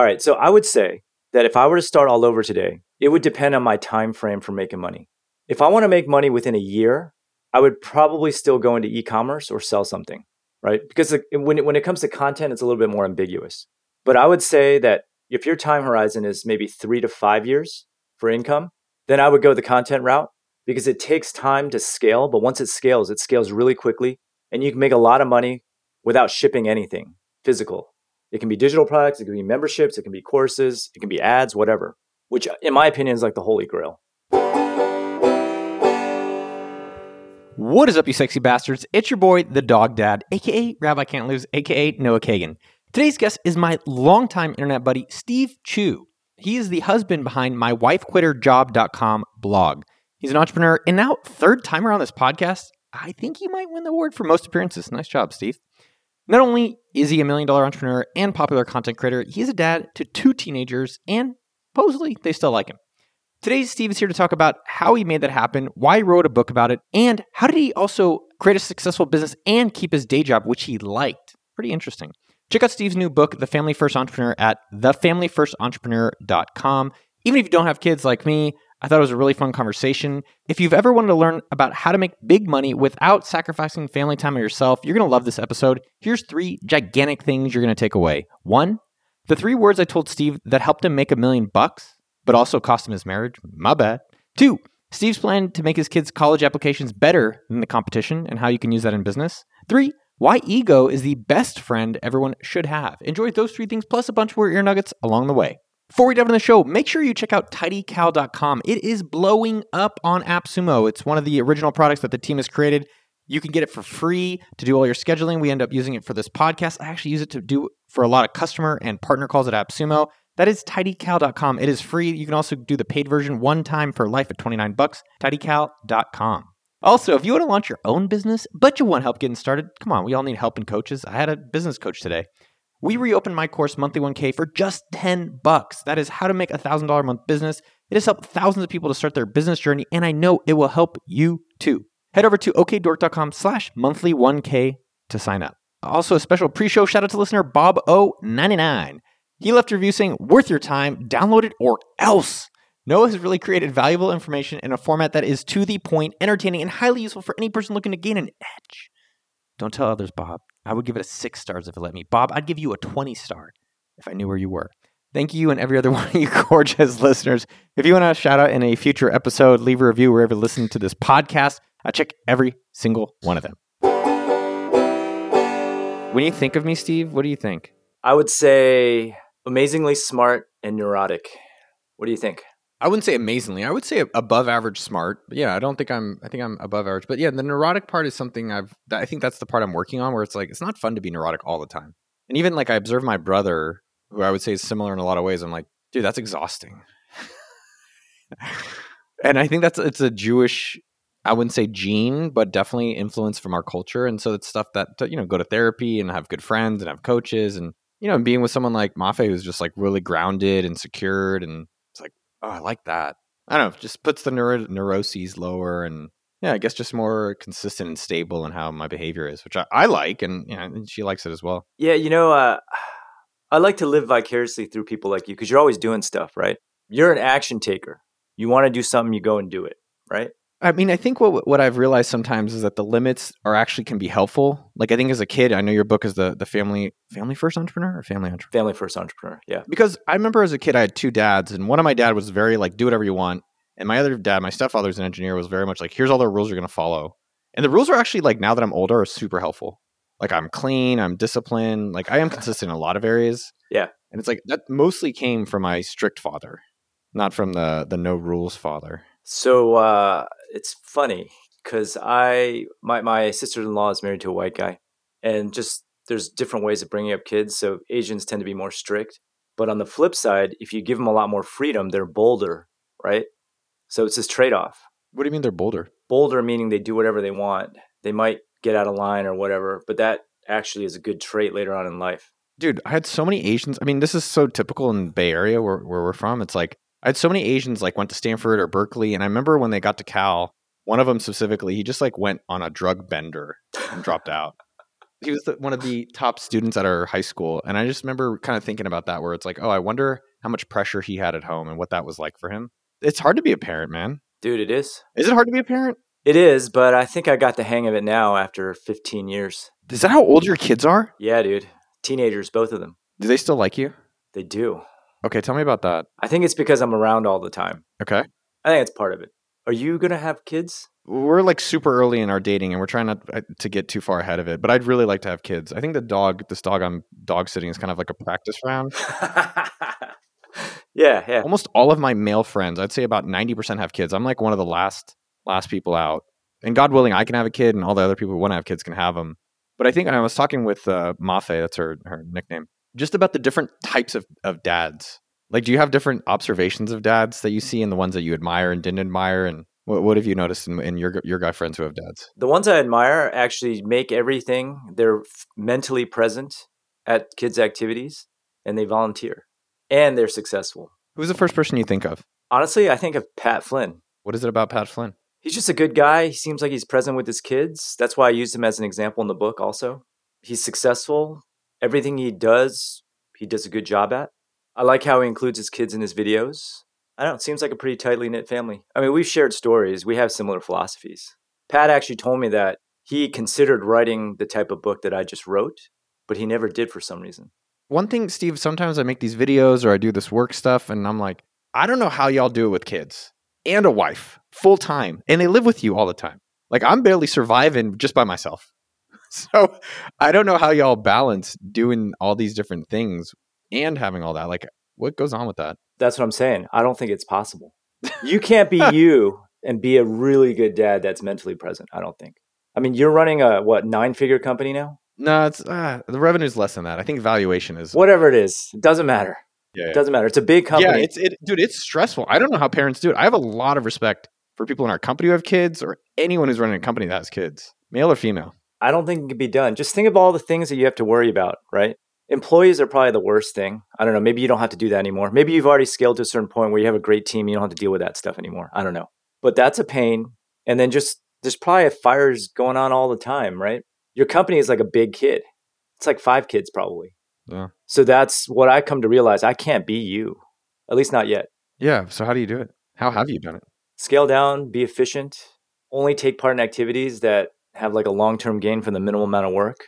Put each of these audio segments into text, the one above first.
All right. So I would say that if I were to start all over today, it would depend on my time frame for making money. If I want to make money within a year, I would probably still go into e-commerce or sell something, right? Because when it, when it comes to content, it's a little bit more ambiguous. But I would say that if your time horizon is maybe three to five years for income, then I would go the content route because it takes time to scale. But once it scales, it scales really quickly and you can make a lot of money without shipping anything physical. It can be digital products, it can be memberships, it can be courses, it can be ads, whatever, which uh, in my opinion is like the holy grail. What is up, you sexy bastards? It's your boy, the dog dad, aka Rabbi Can't Lose, aka Noah Kagan. Today's guest is my longtime internet buddy, Steve Chou. He is the husband behind mywifequitherjob.com blog. He's an entrepreneur and now third timer on this podcast. I think he might win the award for most appearances. Nice job, Steve. Not only is he a million dollar entrepreneur and popular content creator, he's a dad to two teenagers, and supposedly they still like him. Today, Steve is here to talk about how he made that happen, why he wrote a book about it, and how did he also create a successful business and keep his day job, which he liked. Pretty interesting. Check out Steve's new book, The Family First Entrepreneur, at thefamilyfirstentrepreneur.com. Even if you don't have kids like me, I thought it was a really fun conversation. If you've ever wanted to learn about how to make big money without sacrificing family time or yourself, you're going to love this episode. Here's three gigantic things you're going to take away. One, the three words I told Steve that helped him make a million bucks, but also cost him his marriage. My bad. Two, Steve's plan to make his kids' college applications better than the competition and how you can use that in business. Three, why ego is the best friend everyone should have. Enjoy those three things plus a bunch more ear nuggets along the way. Before we dive into the show, make sure you check out tidycal.com. It is blowing up on AppSumo. It's one of the original products that the team has created. You can get it for free to do all your scheduling. We end up using it for this podcast. I actually use it to do for a lot of customer and partner calls at AppSumo. That is tidycal.com. It is free. You can also do the paid version one time for life at 29 bucks. tidycal.com. Also, if you want to launch your own business, but you want help getting started, come on, we all need help and coaches. I had a business coach today. We reopened my course Monthly 1K for just 10 bucks. That is how to make a $1,000 a month business. It has helped thousands of people to start their business journey, and I know it will help you too. Head over to okdork.com slash monthly 1K to sign up. Also, a special pre-show shout out to listener Bob O99. He left a review saying, worth your time, download it or else. Noah has really created valuable information in a format that is to the point, entertaining, and highly useful for any person looking to gain an edge. Don't tell others, Bob. I would give it a six stars if it let me. Bob, I'd give you a 20 star if I knew where you were. Thank you and every other one of you gorgeous listeners. If you want to shout out in a future episode, leave a review wherever you listen to this podcast. I check every single one of them. When you think of me, Steve, what do you think? I would say amazingly smart and neurotic. What do you think? I wouldn't say amazingly. I would say above average smart. Yeah, I don't think I'm. I think I'm above average. But yeah, the neurotic part is something I've. I think that's the part I'm working on, where it's like it's not fun to be neurotic all the time. And even like I observe my brother, who I would say is similar in a lot of ways. I'm like, dude, that's exhausting. and I think that's it's a Jewish. I wouldn't say gene, but definitely influence from our culture. And so it's stuff that you know go to therapy and have good friends and have coaches and you know being with someone like Mafe who's just like really grounded and secured and Oh, I like that. I don't know. Just puts the neuro- neuroses lower and yeah, I guess just more consistent and stable in how my behavior is, which I, I like, and you know, she likes it as well. Yeah, you know, uh, I like to live vicariously through people like you because you're always doing stuff, right? You're an action taker. You want to do something, you go and do it, right? I mean, I think what what I've realized sometimes is that the limits are actually can be helpful. Like I think as a kid, I know your book is the the family family first entrepreneur or family entrepreneur. Family first entrepreneur, yeah. Because I remember as a kid, I had two dads, and one of my dad was very like do whatever you want, and my other dad, my stepfather's an engineer, was very much like here's all the rules you're going to follow. And the rules are actually like now that I'm older are super helpful. Like I'm clean, I'm disciplined, like I am consistent in a lot of areas. Yeah, and it's like that mostly came from my strict father, not from the the no rules father. So uh, it's funny because I my my sister in law is married to a white guy, and just there's different ways of bringing up kids. So Asians tend to be more strict, but on the flip side, if you give them a lot more freedom, they're bolder, right? So it's this trade off. What do you mean they're bolder? Bolder meaning they do whatever they want. They might get out of line or whatever, but that actually is a good trait later on in life. Dude, I had so many Asians. I mean, this is so typical in Bay Area where, where we're from. It's like I had so many Asians like went to Stanford or Berkeley, and I remember when they got to Cal, one of them specifically, he just like went on a drug bender and dropped out. he was the, one of the top students at our high school, and I just remember kind of thinking about that, where it's like, oh, I wonder how much pressure he had at home and what that was like for him. It's hard to be a parent, man. Dude, it is. Is it hard to be a parent? It is, but I think I got the hang of it now after 15 years. Is that how old your kids are? Yeah, dude. Teenagers, both of them. Do they still like you? They do. Okay, tell me about that. I think it's because I'm around all the time. Okay. I think it's part of it. Are you going to have kids? We're like super early in our dating and we're trying not uh, to get too far ahead of it, but I'd really like to have kids. I think the dog, this dog I'm dog sitting is kind of like a practice round. yeah, yeah. Almost all of my male friends, I'd say about 90% have kids. I'm like one of the last last people out. And God willing, I can have a kid and all the other people who want to have kids can have them. But I think I was talking with uh, Mafe, that's her, her nickname, just about the different types of, of dads. Like, do you have different observations of dads that you see and the ones that you admire and didn't admire? And what, what have you noticed in, in your your guy friends who have dads? The ones I admire actually make everything. They're mentally present at kids' activities and they volunteer and they're successful. Who's the first person you think of? Honestly, I think of Pat Flynn. What is it about Pat Flynn? He's just a good guy. He seems like he's present with his kids. That's why I used him as an example in the book also. He's successful. Everything he does, he does a good job at. I like how he includes his kids in his videos. I don't know, it seems like a pretty tightly knit family. I mean, we've shared stories, we have similar philosophies. Pat actually told me that he considered writing the type of book that I just wrote, but he never did for some reason. One thing, Steve, sometimes I make these videos or I do this work stuff, and I'm like, I don't know how y'all do it with kids and a wife full time, and they live with you all the time. Like, I'm barely surviving just by myself. So I don't know how y'all balance doing all these different things and having all that. Like, what goes on with that? That's what I'm saying. I don't think it's possible. You can't be you and be a really good dad that's mentally present. I don't think. I mean, you're running a what nine figure company now? No, it's uh, the revenue's less than that. I think valuation is Whatever it is, it doesn't matter. Yeah, yeah. It doesn't matter. It's a big company. Yeah, it's it, dude. It's stressful. I don't know how parents do it. I have a lot of respect for people in our company who have kids, or anyone who's running a company that has kids, male or female. I don't think it can be done. Just think of all the things that you have to worry about, right? Employees are probably the worst thing. I don't know. Maybe you don't have to do that anymore. Maybe you've already scaled to a certain point where you have a great team. You don't have to deal with that stuff anymore. I don't know. But that's a pain. And then just there's probably a fires going on all the time, right? Your company is like a big kid. It's like five kids probably. Yeah. So that's what I come to realize. I can't be you, at least not yet. Yeah. So how do you do it? How have you done it? Scale down, be efficient, only take part in activities that have like a long term gain from the minimal amount of work.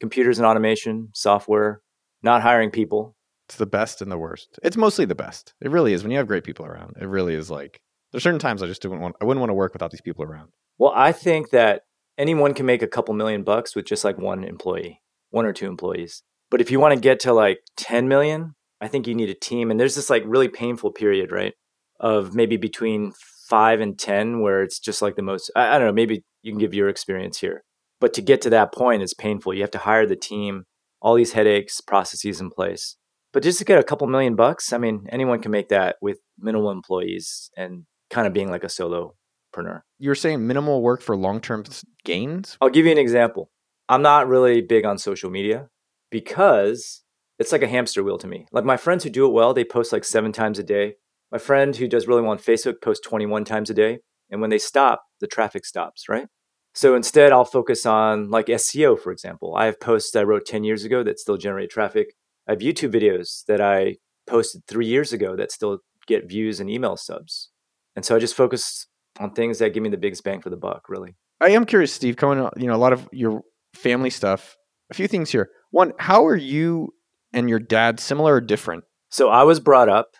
Computers and automation, software, not hiring people. It's the best and the worst. It's mostly the best. It really is. When you have great people around, it really is like there's certain times I just don't want. I wouldn't want to work without these people around. Well, I think that anyone can make a couple million bucks with just like one employee, one or two employees. But if you want to get to like 10 million, I think you need a team. And there's this like really painful period, right? Of maybe between five and 10, where it's just like the most, I, I don't know, maybe you can give your experience here. But to get to that point is painful. You have to hire the team, all these headaches, processes in place. But just to get a couple million bucks, I mean, anyone can make that with minimal employees and kind of being like a solopreneur. You're saying minimal work for long term gains? I'll give you an example. I'm not really big on social media because it's like a hamster wheel to me. Like my friends who do it well, they post like seven times a day. My friend who does really well on Facebook posts 21 times a day. And when they stop, the traffic stops, right? So instead, I'll focus on like SEO, for example. I have posts I wrote 10 years ago that still generate traffic. I have YouTube videos that I posted three years ago that still get views and email subs. And so I just focus on things that give me the biggest bang for the buck, really. I am curious, Steve, coming, you know, a lot of your family stuff. A few things here. One, how are you and your dad similar or different? So I was brought up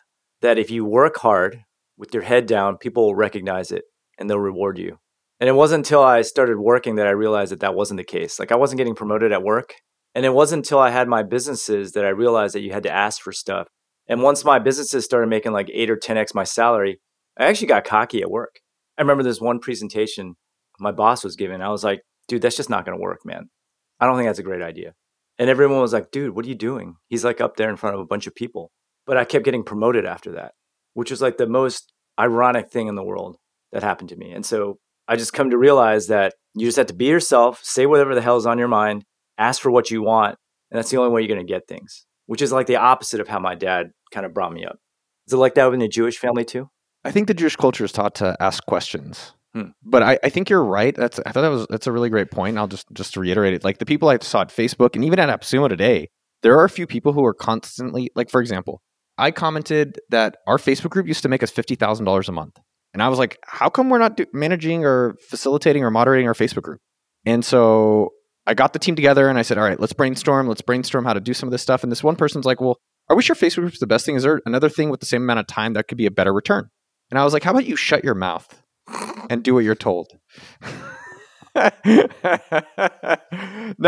that if you work hard with your head down, people will recognize it and they'll reward you. And it wasn't until I started working that I realized that that wasn't the case. Like I wasn't getting promoted at work. And it wasn't until I had my businesses that I realized that you had to ask for stuff. And once my businesses started making like eight or 10x my salary, I actually got cocky at work. I remember this one presentation my boss was giving. I was like, dude, that's just not going to work, man. I don't think that's a great idea. And everyone was like, dude, what are you doing? He's like up there in front of a bunch of people. But I kept getting promoted after that, which was like the most ironic thing in the world that happened to me. And so I just come to realize that you just have to be yourself, say whatever the hell is on your mind, ask for what you want. And that's the only way you're going to get things, which is like the opposite of how my dad kind of brought me up. Is it like that in a Jewish family too? I think the Jewish culture is taught to ask questions. Hmm. But I, I think you're right. That's I thought that was that's a really great point. I'll just just reiterate it. Like the people I saw at Facebook and even at AppSumo today, there are a few people who are constantly like, for example, I commented that our Facebook group used to make us fifty thousand dollars a month, and I was like, how come we're not do- managing or facilitating or moderating our Facebook group? And so I got the team together and I said, all right, let's brainstorm. Let's brainstorm how to do some of this stuff. And this one person's like, well, are we sure Facebook group's the best thing? Is there another thing with the same amount of time that could be a better return? And I was like, how about you shut your mouth and do what you're told? no,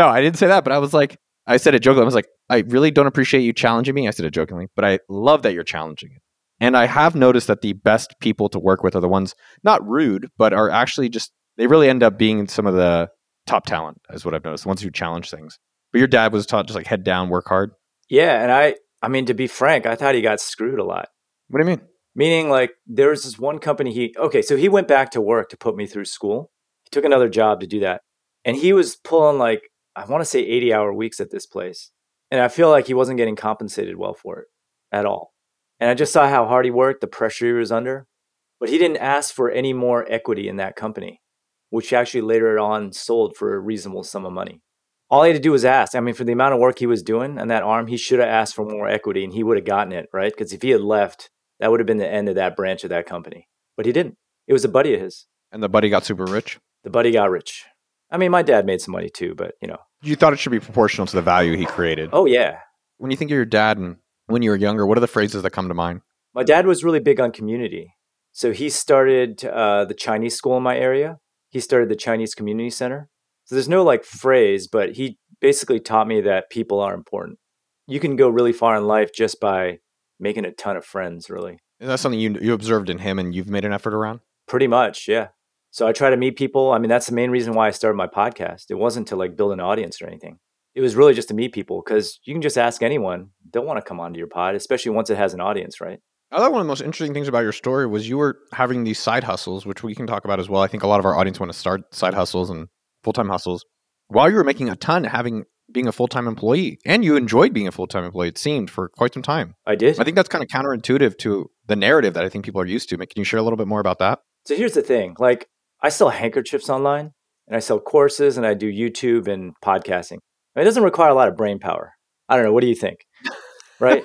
I didn't say that, but I was like, I said it jokingly. I was like, I really don't appreciate you challenging me. I said it jokingly, but I love that you're challenging it. And I have noticed that the best people to work with are the ones not rude, but are actually just, they really end up being some of the top talent, is what I've noticed, the ones who challenge things. But your dad was taught just like head down, work hard. Yeah, and I I mean to be frank, I thought he got screwed a lot. What do you mean? Meaning like there was this one company he okay, so he went back to work to put me through school. He took another job to do that. And he was pulling like I want to say 80 hour weeks at this place. And I feel like he wasn't getting compensated well for it at all. And I just saw how hard he worked, the pressure he was under. But he didn't ask for any more equity in that company, which actually later on sold for a reasonable sum of money. All he had to do was ask. I mean, for the amount of work he was doing on that arm, he should have asked for more equity and he would have gotten it, right? Because if he had left, that would have been the end of that branch of that company. But he didn't. It was a buddy of his. And the buddy got super rich. The buddy got rich. I mean, my dad made some money too, but you know. You thought it should be proportional to the value he created. Oh, yeah. When you think of your dad and when you were younger, what are the phrases that come to mind? My dad was really big on community. So he started uh, the Chinese school in my area. He started the Chinese Community Center. So there's no like phrase, but he basically taught me that people are important. You can go really far in life just by making a ton of friends, really. Is that something you you observed in him and you've made an effort around? Pretty much, yeah. So I try to meet people. I mean, that's the main reason why I started my podcast. It wasn't to like build an audience or anything. It was really just to meet people because you can just ask anyone. They'll want to come onto your pod, especially once it has an audience, right? I thought one of the most interesting things about your story was you were having these side hustles, which we can talk about as well. I think a lot of our audience want to start side mm-hmm. hustles and full time hustles while you were making a ton, having being a full time employee, and you enjoyed being a full time employee. It seemed for quite some time. I did. I think that's kind of counterintuitive to the narrative that I think people are used to. Can you share a little bit more about that? So here's the thing: like I sell handkerchiefs online, and I sell courses, and I do YouTube and podcasting. It doesn't require a lot of brain power. I don't know. What do you think? Right.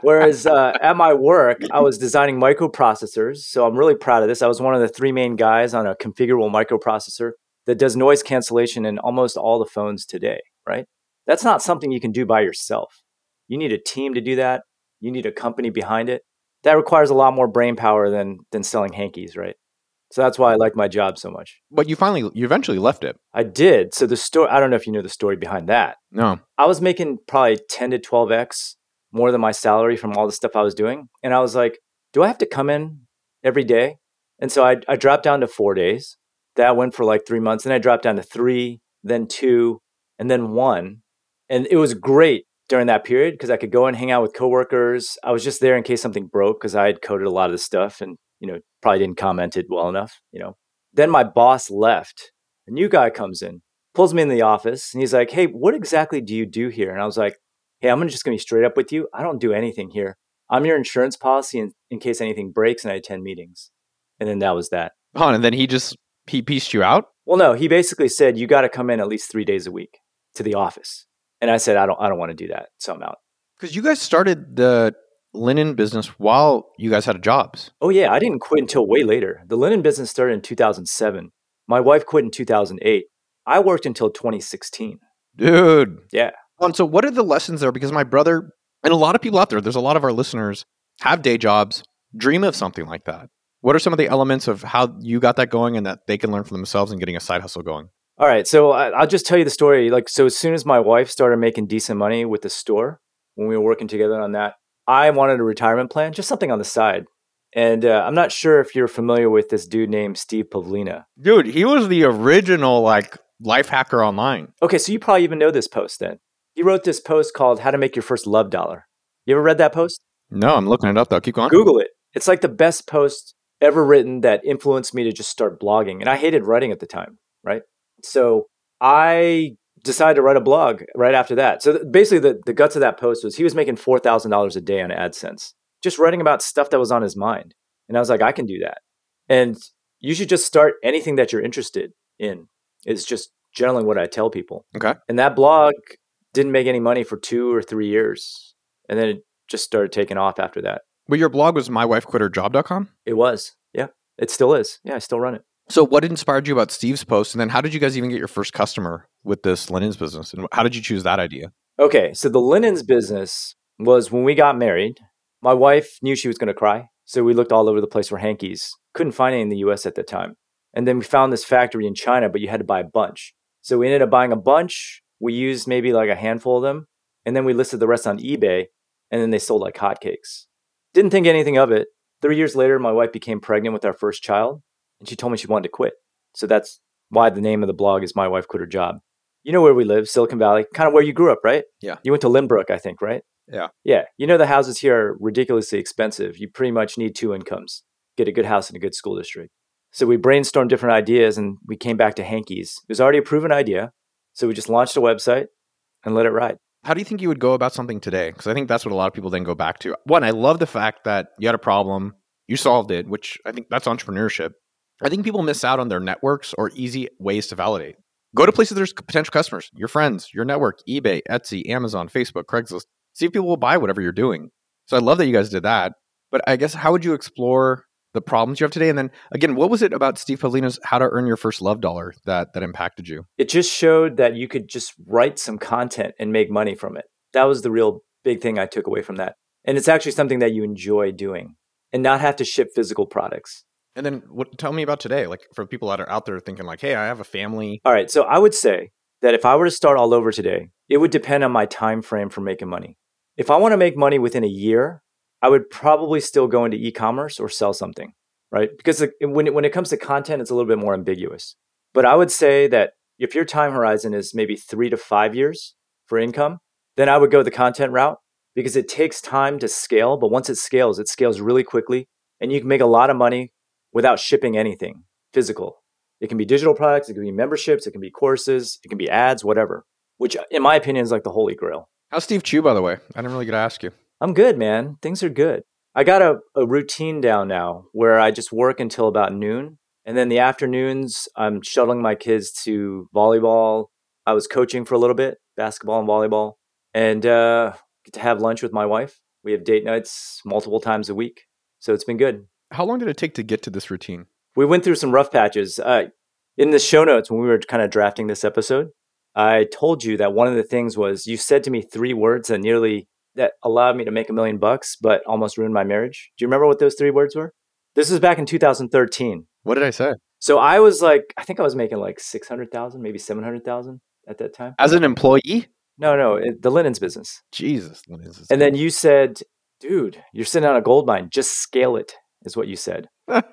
Whereas uh, at my work, I was designing microprocessors. So I'm really proud of this. I was one of the three main guys on a configurable microprocessor that does noise cancellation in almost all the phones today. Right. That's not something you can do by yourself. You need a team to do that. You need a company behind it. That requires a lot more brain power than than selling hankies, right? So that's why I like my job so much. But you finally, you eventually left it. I did. So the story, I don't know if you know the story behind that. No. I was making probably 10 to 12x more than my salary from all the stuff I was doing. And I was like, do I have to come in every day? And so I, I dropped down to four days. That went for like three months. Then I dropped down to three, then two, and then one. And it was great during that period because I could go and hang out with coworkers. I was just there in case something broke because I had coded a lot of the stuff and, you know, probably didn't comment it well enough, you know. Then my boss left. A new guy comes in, pulls me in the office, and he's like, Hey, what exactly do you do here? And I was like, Hey, I'm just gonna be straight up with you. I don't do anything here. I'm your insurance policy in, in case anything breaks and I attend meetings. And then that was that. Oh, and then he just he pieced you out? Well, no, he basically said you gotta come in at least three days a week to the office. And I said, I don't I don't want to do that. So I'm out. Because you guys started the linen business while you guys had jobs. Oh yeah, I didn't quit until way later. The linen business started in 2007. My wife quit in 2008. I worked until 2016. Dude. Yeah. And so what are the lessons there? Because my brother and a lot of people out there, there's a lot of our listeners have day jobs, dream of something like that. What are some of the elements of how you got that going and that they can learn for themselves and getting a side hustle going? All right, so I- I'll just tell you the story. Like, so as soon as my wife started making decent money with the store, when we were working together on that, I wanted a retirement plan, just something on the side. And uh, I'm not sure if you're familiar with this dude named Steve Pavlina. Dude, he was the original like life hacker online. Okay, so you probably even know this post then. He wrote this post called How to Make Your First Love Dollar. You ever read that post? No, I'm looking it up though. Keep going. Google it. It's like the best post ever written that influenced me to just start blogging. And I hated writing at the time, right? So I decided to write a blog right after that. So th- basically, the, the guts of that post was he was making $4,000 a day on AdSense, just writing about stuff that was on his mind. And I was like, I can do that. And you should just start anything that you're interested in. Is just generally what I tell people. Okay. And that blog didn't make any money for two or three years, and then it just started taking off after that. But your blog was mywifequitherjob.com? It was, yeah, it still is. Yeah, I still run it. So what inspired you about Steve's post? And then how did you guys even get your first customer with this linens business? And how did you choose that idea? Okay, so the linens business was when we got married. My wife knew she was going to cry, so we looked all over the place for hankies. Couldn't find any in the U.S. at the time, and then we found this factory in China, but you had to buy a bunch. So we ended up buying a bunch. We used maybe like a handful of them, and then we listed the rest on eBay, and then they sold like hotcakes. Didn't think anything of it. Three years later, my wife became pregnant with our first child, and she told me she wanted to quit. So that's why the name of the blog is My Wife Quit Her Job. You know where we live, Silicon Valley, kind of where you grew up, right? Yeah. You went to Lynbrook, I think, right? Yeah. Yeah. You know the houses here are ridiculously expensive. You pretty much need two incomes. Get a good house in a good school district. So we brainstormed different ideas and we came back to hankies. It was already a proven idea. So we just launched a website and let it ride. How do you think you would go about something today? Because I think that's what a lot of people then go back to. One, I love the fact that you had a problem, you solved it, which I think that's entrepreneurship. I think people miss out on their networks or easy ways to validate. Go to places there's potential customers, your friends, your network, eBay, Etsy, Amazon, Facebook, Craigslist. See if people will buy whatever you're doing. So I love that you guys did that. But I guess how would you explore the problems you have today? And then again, what was it about Steve Pavlina's How to Earn Your First Love Dollar that that impacted you? It just showed that you could just write some content and make money from it. That was the real big thing I took away from that. And it's actually something that you enjoy doing and not have to ship physical products. And then what, tell me about today, like for people that are out there thinking like, hey, I have a family. All right, so I would say that if I were to start all over today, it would depend on my time frame for making money. If I want to make money within a year, I would probably still go into e-commerce or sell something, right? Because when it, when it comes to content, it's a little bit more ambiguous. But I would say that if your time horizon is maybe three to five years for income, then I would go the content route because it takes time to scale. But once it scales, it scales really quickly and you can make a lot of money without shipping anything physical. It can be digital products, it can be memberships, it can be courses, it can be ads, whatever, which in my opinion is like the holy grail. How's Steve Chou, by the way? I didn't really get to ask you. I'm good, man. Things are good. I got a, a routine down now where I just work until about noon. And then the afternoons, I'm shuttling my kids to volleyball. I was coaching for a little bit, basketball and volleyball, and uh, get to have lunch with my wife. We have date nights multiple times a week. So it's been good. How long did it take to get to this routine? We went through some rough patches. Uh, in the show notes, when we were kind of drafting this episode, I told you that one of the things was you said to me three words that nearly that allowed me to make a million bucks, but almost ruined my marriage. Do you remember what those three words were? This was back in 2013. What did I say? So I was like, I think I was making like 600,000, maybe 700,000 at that time. As an employee? No, no, it, the linens business. Jesus. Linens and then you said, dude, you're sitting on a gold mine. Just scale it, is what you said. and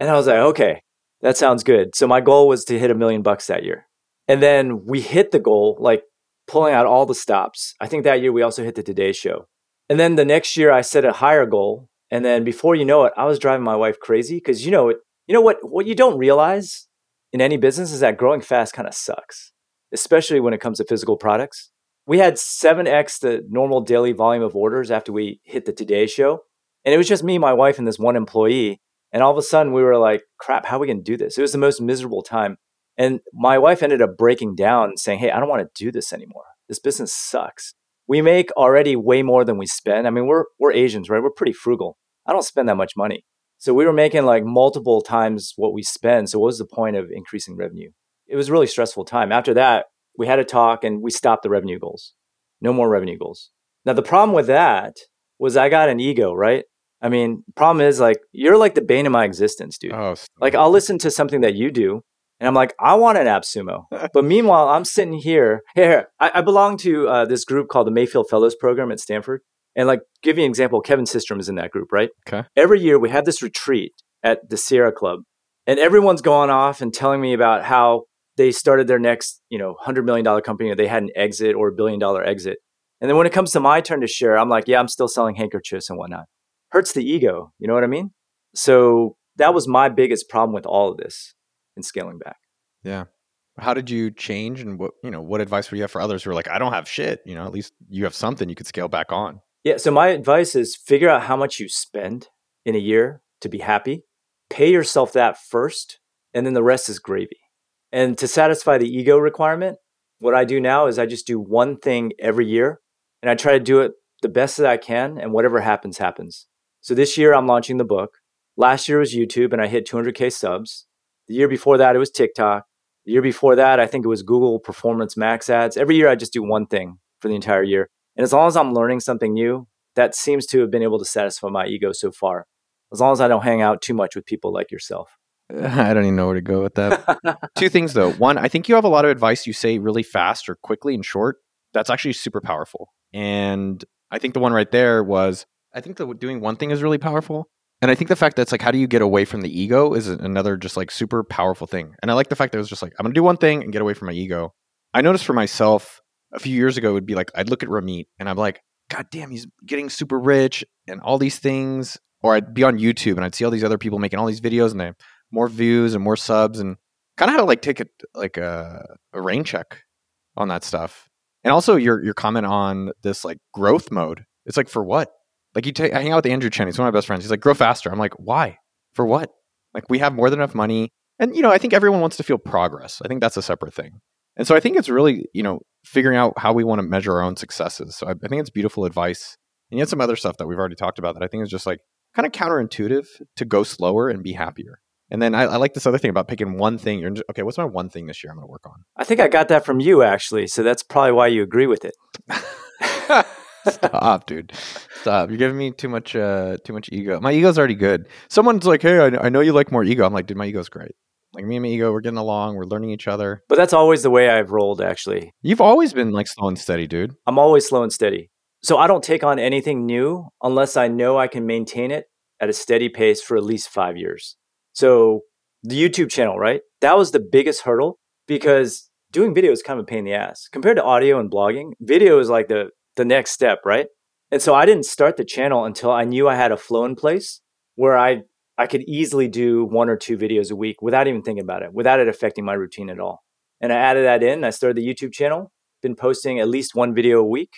I was like, okay, that sounds good. So my goal was to hit a million bucks that year. And then we hit the goal, like pulling out all the stops. I think that year we also hit the Today Show. And then the next year I set a higher goal. And then before you know it, I was driving my wife crazy because you know it. You know what? What you don't realize in any business is that growing fast kind of sucks, especially when it comes to physical products. We had 7x the normal daily volume of orders after we hit the Today Show. And it was just me, my wife, and this one employee. And all of a sudden we were like, crap, how are we going to do this? It was the most miserable time. And my wife ended up breaking down and saying, Hey, I don't want to do this anymore. This business sucks. We make already way more than we spend. I mean, we're, we're Asians, right? We're pretty frugal. I don't spend that much money. So we were making like multiple times what we spend. So what was the point of increasing revenue? It was a really stressful time. After that, we had a talk and we stopped the revenue goals. No more revenue goals. Now, the problem with that was I got an ego, right? I mean, problem is like you're like the bane of my existence, dude. Oh, like I'll listen to something that you do and I'm like, I want an AppSumo. but meanwhile, I'm sitting here. Here, I, I belong to uh, this group called the Mayfield Fellows Program at Stanford. And like, give you an example, Kevin Systrom is in that group, right? Okay. Every year we have this retreat at the Sierra Club, and everyone's going off and telling me about how they started their next, you know, hundred million dollar company, or they had an exit or a billion dollar exit. And then when it comes to my turn to share, I'm like, yeah, I'm still selling handkerchiefs and whatnot. Hurts the ego, you know what I mean? So that was my biggest problem with all of this and scaling back. Yeah. How did you change and what, you know, what advice would you have for others who are like, I don't have shit, you know, at least you have something you could scale back on. Yeah. So my advice is figure out how much you spend in a year to be happy pay yourself that first, and then the rest is gravy. And to satisfy the ego requirement, what I do now is I just do one thing every year and I try to do it the best that I can, and whatever happens, happens. So this year I'm launching the book. Last year was YouTube and I hit 200K subs. The year before that, it was TikTok. The year before that, I think it was Google Performance Max ads. Every year I just do one thing for the entire year. And as long as I'm learning something new, that seems to have been able to satisfy my ego so far. As long as I don't hang out too much with people like yourself. I don't even know where to go with that. Two things though. One, I think you have a lot of advice you say really fast or quickly and short. That's actually super powerful. And I think the one right there was I think the doing one thing is really powerful. And I think the fact that it's like, how do you get away from the ego is another just like super powerful thing. And I like the fact that it was just like, I'm going to do one thing and get away from my ego. I noticed for myself a few years ago, it would be like, I'd look at Ramit and I'm like, God damn, he's getting super rich and all these things. Or I'd be on YouTube and I'd see all these other people making all these videos and they have more views and more subs and kind of had to like take a, like a, a rain check on that stuff. And also your, your comment on this like growth mode. It's like, for what? Like you take, I hang out with Andrew Chen. He's one of my best friends. He's like, grow faster. I'm like, why? For what? Like we have more than enough money. And, you know, I think everyone wants to feel progress. I think that's a separate thing. And so I think it's really, you know, figuring out how we want to measure our own successes. So I, I think it's beautiful advice. And yet some other stuff that we've already talked about that I think is just like kind of counterintuitive to go slower and be happier. And then I, I, like this other thing about picking one thing. You're okay. What's my one thing this year I'm going to work on? I think I got that from you actually. So that's probably why you agree with it. Stop, dude. Stop. You're giving me too much uh too much ego. My ego's already good. Someone's like, "Hey, I, I know you like more ego." I'm like, "Dude, my ego's great." Like me and my ego, we're getting along. We're learning each other. But that's always the way I've rolled. Actually, you've always been like slow and steady, dude. I'm always slow and steady. So I don't take on anything new unless I know I can maintain it at a steady pace for at least five years. So the YouTube channel, right? That was the biggest hurdle because doing video is kind of a pain in the ass compared to audio and blogging. Video is like the the next step, right? And so I didn't start the channel until I knew I had a flow in place where I I could easily do one or two videos a week without even thinking about it, without it affecting my routine at all. And I added that in. I started the YouTube channel, been posting at least one video a week.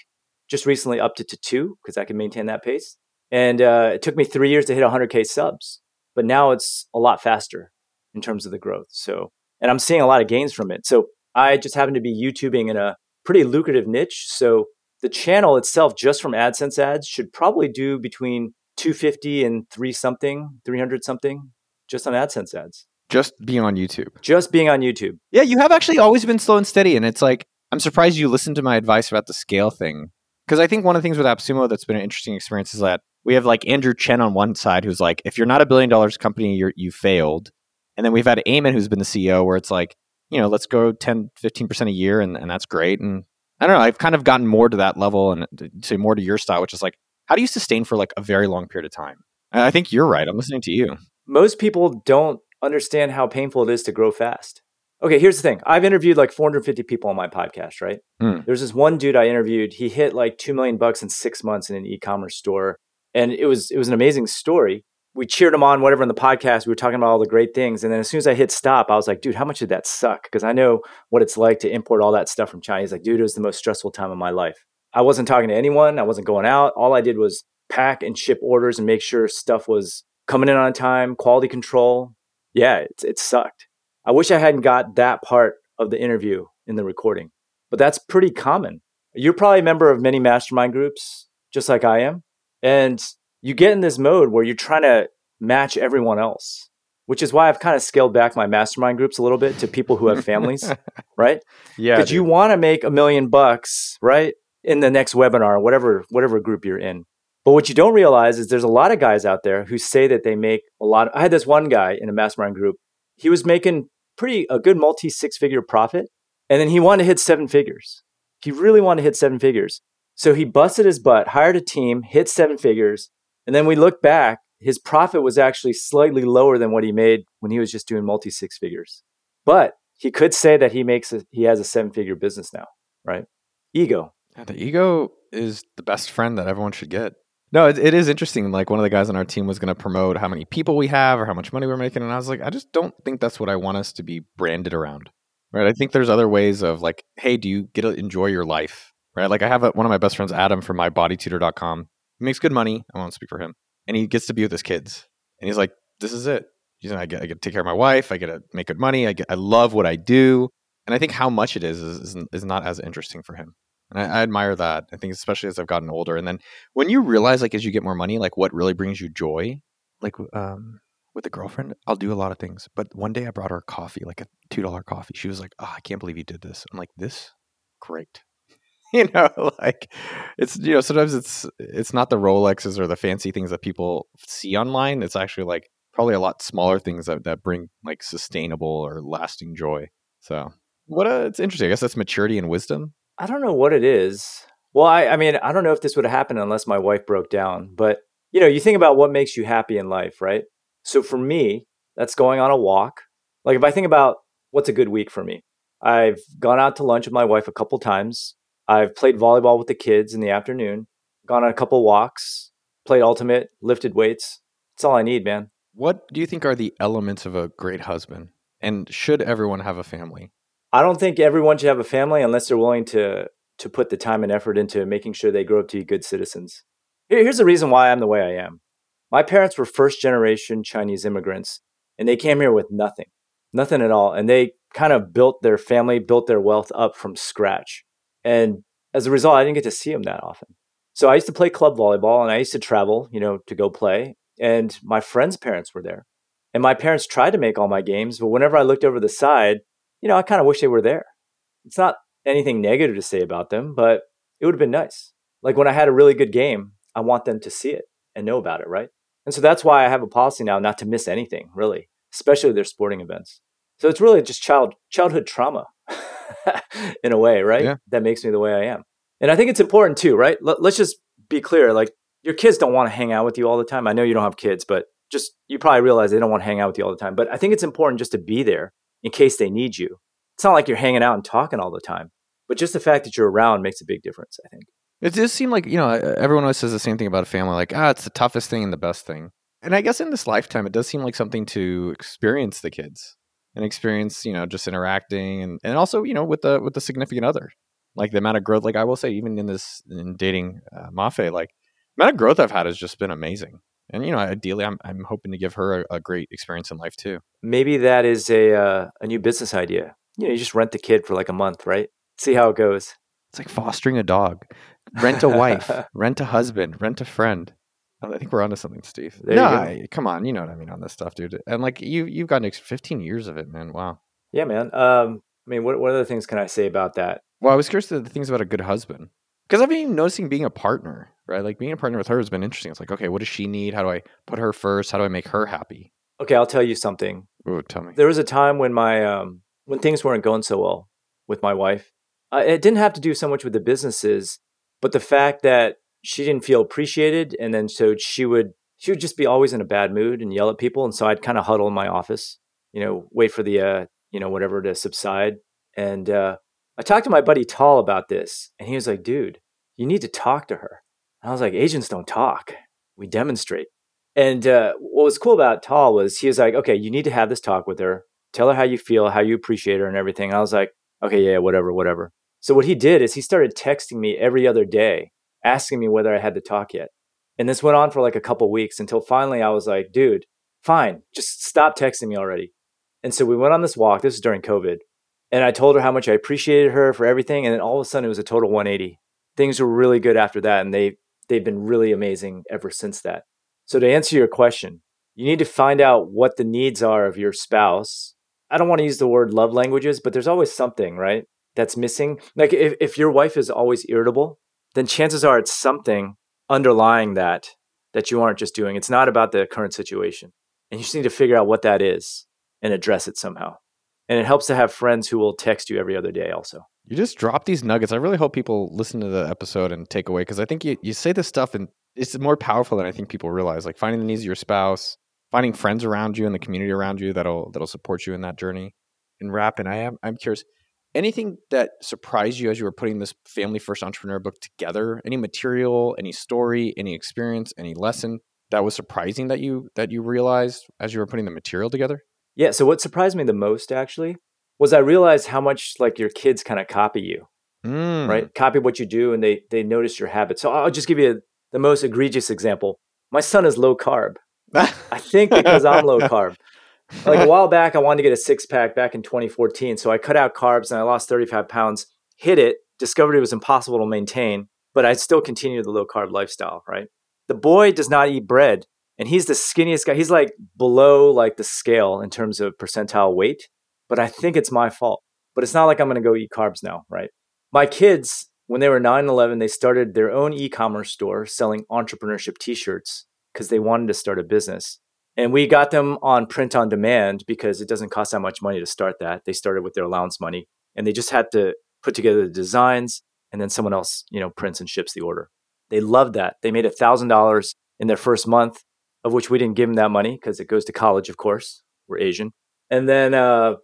Just recently upped it to two because I can maintain that pace. And uh, it took me three years to hit 100K subs, but now it's a lot faster in terms of the growth. So, and I'm seeing a lot of gains from it. So I just happen to be YouTubing in a pretty lucrative niche. So the channel itself, just from AdSense ads, should probably do between 250 and three something, 300 something, just on AdSense ads. Just being on YouTube. Just being on YouTube. Yeah, you have actually always been slow and steady. And it's like, I'm surprised you listened to my advice about the scale thing. Because I think one of the things with AppSumo that's been an interesting experience is that we have like Andrew Chen on one side who's like, if you're not a billion dollars company, you're, you failed. And then we've had Eamon who's been the CEO where it's like, you know, let's go 10, 15% a year and, and that's great. And I don't know. I've kind of gotten more to that level and say more to your style, which is like, how do you sustain for like a very long period of time? I think you're right. I'm listening to you. Most people don't understand how painful it is to grow fast. Okay, here's the thing. I've interviewed like 450 people on my podcast, right? Mm. There's this one dude I interviewed. He hit like 2 million bucks in 6 months in an e-commerce store, and it was it was an amazing story. We cheered him on whatever in the podcast. We were talking about all the great things, and then as soon as I hit stop, I was like, "Dude, how much did that suck?" Because I know what it's like to import all that stuff from China. He's like, "Dude, it was the most stressful time of my life." I wasn't talking to anyone. I wasn't going out. All I did was pack and ship orders and make sure stuff was coming in on time, quality control. Yeah, it, it sucked. I wish I hadn't got that part of the interview in the recording, but that's pretty common. You're probably a member of many mastermind groups, just like I am. And you get in this mode where you're trying to match everyone else, which is why I've kind of scaled back my mastermind groups a little bit to people who have families, right? Yeah. Because you want to make a million bucks, right? in the next webinar, whatever whatever group you're in. But what you don't realize is there's a lot of guys out there who say that they make a lot. Of, I had this one guy in a mastermind group. He was making pretty a good multi six figure profit, and then he wanted to hit seven figures. He really wanted to hit seven figures. So he busted his butt, hired a team, hit seven figures, and then we look back. His profit was actually slightly lower than what he made when he was just doing multi six figures. But he could say that he makes a, he has a seven figure business now, right? Ego. Yeah, the ego is the best friend that everyone should get. No, it, it is interesting. Like one of the guys on our team was going to promote how many people we have or how much money we're making, and I was like, I just don't think that's what I want us to be branded around. Right? I think there's other ways of like, hey, do you get to enjoy your life? Right? Like I have a, one of my best friends, Adam, from mybodytutor.com. He makes good money. I won't speak for him, and he gets to be with his kids. And he's like, this is it. You know, I get I get to take care of my wife. I get to make good money. I get I love what I do, and I think how much it is is is not as interesting for him. And I, I admire that. I think especially as I've gotten older, and then when you realize like as you get more money, like what really brings you joy, like um with a girlfriend, I'll do a lot of things. But one day I brought her a coffee, like a two dollar coffee. She was like, "Oh, I can't believe you did this." I'm like, "This, great." you know, like it's you know sometimes it's it's not the Rolexes or the fancy things that people see online. It's actually like probably a lot smaller things that that bring like sustainable or lasting joy. So what a, it's interesting. I guess that's maturity and wisdom. I don't know what it is. Well, I, I mean, I don't know if this would have happened unless my wife broke down. But you know, you think about what makes you happy in life, right? So for me, that's going on a walk. Like if I think about what's a good week for me, I've gone out to lunch with my wife a couple times. I've played volleyball with the kids in the afternoon, gone on a couple walks, played ultimate, lifted weights. That's all I need, man. What do you think are the elements of a great husband? And should everyone have a family? I don't think everyone should have a family unless they're willing to to put the time and effort into making sure they grow up to be good citizens. Here's the reason why I'm the way I am. My parents were first generation Chinese immigrants, and they came here with nothing, nothing at all. And they kind of built their family, built their wealth up from scratch. And as a result, I didn't get to see him that often. So I used to play club volleyball and I used to travel, you know, to go play. And my friends' parents were there. And my parents tried to make all my games, but whenever I looked over the side, you know, I kind of wish they were there. It's not anything negative to say about them, but it would have been nice. Like when I had a really good game, I want them to see it and know about it, right? And so that's why I have a policy now not to miss anything, really, especially their sporting events. So it's really just child childhood trauma in a way, right? Yeah. That makes me the way I am. And I think it's important too, right? L- let's just be clear. Like your kids don't want to hang out with you all the time. I know you don't have kids, but just you probably realize they don't want to hang out with you all the time. But I think it's important just to be there in case they need you. It's not like you're hanging out and talking all the time, but just the fact that you're around makes a big difference, I think. It does seem like, you know, everyone always says the same thing about a family like, ah, it's the toughest thing and the best thing. And I guess in this lifetime, it does seem like something to experience the kids and experience, you know, just interacting and, and also, you know, with the with the significant other. Like the amount of growth, like I will say, even in this in dating uh, Mafe, like the amount of growth I've had has just been amazing. And you know, ideally, I'm I'm hoping to give her a, a great experience in life too. Maybe that is a uh, a new business idea. You know, you just rent the kid for like a month, right? See how it goes. It's like fostering a dog. Rent a wife, rent a husband, rent a friend. I think we're onto something, Steve. There no, I, come on, you know what I mean on this stuff, dude. And like you, you've gotten 15 years of it, man. Wow. Yeah, man. Um, I mean, what what other things can I say about that? Well, I was curious to the things about a good husband because I've been noticing being a partner, right? Like being a partner with her has been interesting. It's like, okay, what does she need? How do I put her first? How do I make her happy? Okay, I'll tell you something. Ooh, tell me. There was a time when my um when things weren't going so well with my wife, uh, it didn't have to do so much with the businesses, but the fact that she didn't feel appreciated, and then so she would she would just be always in a bad mood and yell at people, and so I'd kind of huddle in my office, you know, wait for the uh, you know whatever to subside. And uh, I talked to my buddy Tall about this, and he was like, "Dude, you need to talk to her." And I was like, "Agents don't talk; we demonstrate." And uh, what was cool about Tall was he was like, "Okay, you need to have this talk with her. Tell her how you feel, how you appreciate her, and everything." And I was like, "Okay, yeah, whatever, whatever." So what he did is he started texting me every other day, asking me whether I had the talk yet. And this went on for like a couple weeks until finally I was like, dude, fine, just stop texting me already. And so we went on this walk. This is during COVID. And I told her how much I appreciated her for everything. And then all of a sudden it was a total 180. Things were really good after that. And they, they've been really amazing ever since that. So to answer your question, you need to find out what the needs are of your spouse. I don't want to use the word love languages, but there's always something, right? that's missing. Like if, if your wife is always irritable, then chances are it's something underlying that that you aren't just doing. It's not about the current situation. And you just need to figure out what that is and address it somehow. And it helps to have friends who will text you every other day also. You just drop these nuggets. I really hope people listen to the episode and take away because I think you, you say this stuff and it's more powerful than I think people realize. Like finding the needs of your spouse, finding friends around you and the community around you that'll that'll support you in that journey. And wrapping, I am I'm curious anything that surprised you as you were putting this family first entrepreneur book together? Any material any story any experience any lesson that was surprising that you that you realized as you were putting the material together? Yeah so what surprised me the most actually was i realized how much like your kids kind of copy you mm. right copy what you do and they they notice your habits. So i'll just give you the most egregious example. My son is low carb. I think because i'm low carb like a while back, I wanted to get a six pack back in 2014. So I cut out carbs and I lost 35 pounds, hit it, discovered it was impossible to maintain, but I still continued the low carb lifestyle, right? The boy does not eat bread and he's the skinniest guy. He's like below like the scale in terms of percentile weight, but I think it's my fault. But it's not like I'm going to go eat carbs now, right? My kids, when they were 9 and 11, they started their own e commerce store selling entrepreneurship t shirts because they wanted to start a business. And we got them on print on demand because it doesn't cost that much money to start that. They started with their allowance money and they just had to put together the designs and then someone else, you know, prints and ships the order. They loved that. They made $1,000 in their first month, of which we didn't give them that money because it goes to college, of course. We're Asian. And then uh,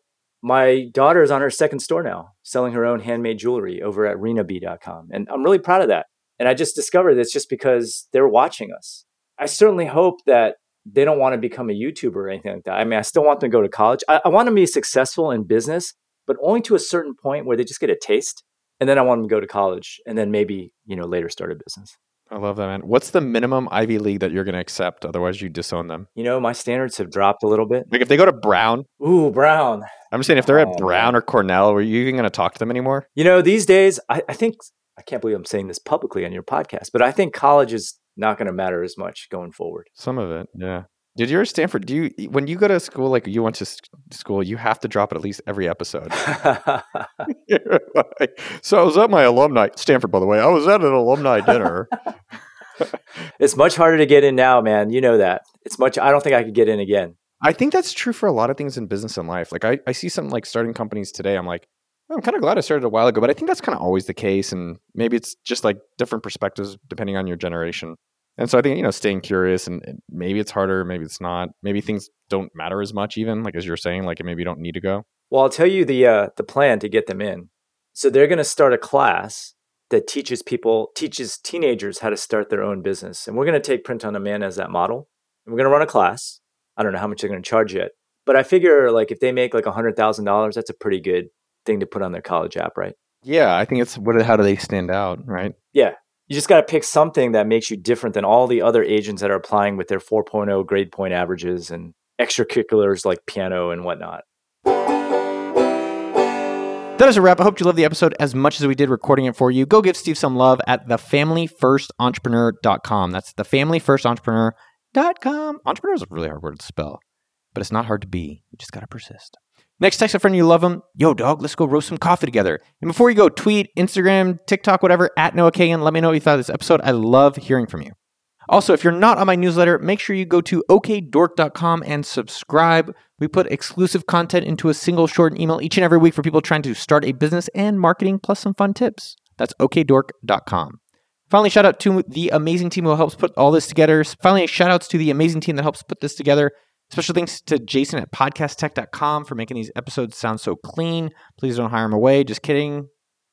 my daughter is on her second store now, selling her own handmade jewelry over at renabee.com. And I'm really proud of that. And I just discovered it's just because they're watching us. I certainly hope that they don't want to become a YouTuber or anything like that. I mean, I still want them to go to college. I, I want them to be successful in business, but only to a certain point where they just get a taste. And then I want them to go to college and then maybe, you know, later start a business. I love that, man. What's the minimum Ivy League that you're going to accept? Otherwise, you disown them. You know, my standards have dropped a little bit. Like if they go to Brown, Ooh, Brown. I'm just saying if they're Oh, at Brown or Cornell, are you even going to talk to them anymore? You know, these days, I, I think, I can't believe I'm saying this publicly on your podcast, but I think college is not going to matter as much going forward. Some of it, yeah. Did you at Stanford? Do you when you go to school like you went to school, you have to drop it at least every episode. So I was at my alumni Stanford, by the way. I was at an alumni dinner. it's much harder to get in now, man. You know that. It's much, I don't think I could get in again. I think that's true for a lot of things in business and life. Like I, I see some like starting companies today. I'm like, "Oh, I'm kind of glad I started a while ago, but I think that's kind of always the case. And maybe it's just like different perspectives depending on your generation. And so I think, you know, staying curious and, maybe it's harder, maybe it's not. Maybe things don't matter as much even, like as you're saying, like maybe you don't need to go. Well, I'll tell you the uh, the plan to get them in. So they're going to start a class that teaches people, teaches teenagers how to start their own business, and we're going to take print on demand as that model. And we're going to run a class. I don't know how much they're going to charge yet, but I figure like if they make like a hundred thousand dollars, that's a pretty good thing to put on their college app, right? Yeah, I think it's what how do they stand out, right? Yeah. You just got to pick something that makes you different than all the other agents that are applying with their 4.0 grade point averages and extracurriculars like piano and whatnot. That is a wrap. I hope you loved the episode as much as we did recording it for you. Go give Steve some love at thefamilyfirstentrepreneur.com. That's thefamilyfirstentrepreneur.com. Entrepreneur is a really hard word to spell, but it's not hard to be. You just got to persist. Next, text a friend you love them. Yo, dog, let's go roast some coffee together. And before you go, tweet, Instagram, TikTok, whatever, at Noah Kagan. Let me know what you thought of this episode. I love hearing from you. Also, if you're not on my newsletter, make sure you go to okdork.com and subscribe. We put exclusive content into a single short email each and every week for people trying to start a business and marketing, plus some fun tips. That's okdork.com. Finally, shout out to the amazing team who helps put all this together. Finally, shout outs to the amazing team that helps put this together. Special thanks to Jason at podcasttech.com for making these episodes sound so clean. Please don't hire him away. Just kidding.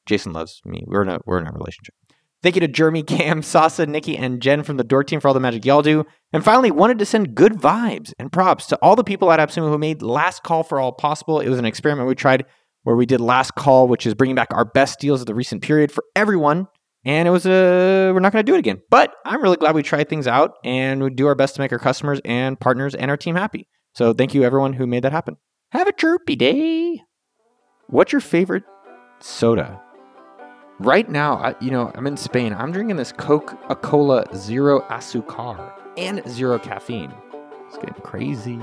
Jason loves me. We're in a, we're in a relationship. Thank you to Jeremy, Cam, Sasa, Nikki, and Jen from the Dork team for all the magic y'all do. And finally, wanted to send good vibes and props to all the people at AppSumo who made Last Call for All possible. It was an experiment we tried where we did Last Call, which is bringing back our best deals of the recent period for everyone. And it was a, we're not going to do it again. But I'm really glad we tried things out and we do our best to make our customers and partners and our team happy. So thank you, everyone who made that happen. Have a chirpy day. What's your favorite soda? Right now, I, you know, I'm in Spain. I'm drinking this Coca Cola Zero Azucar and zero caffeine. It's getting crazy.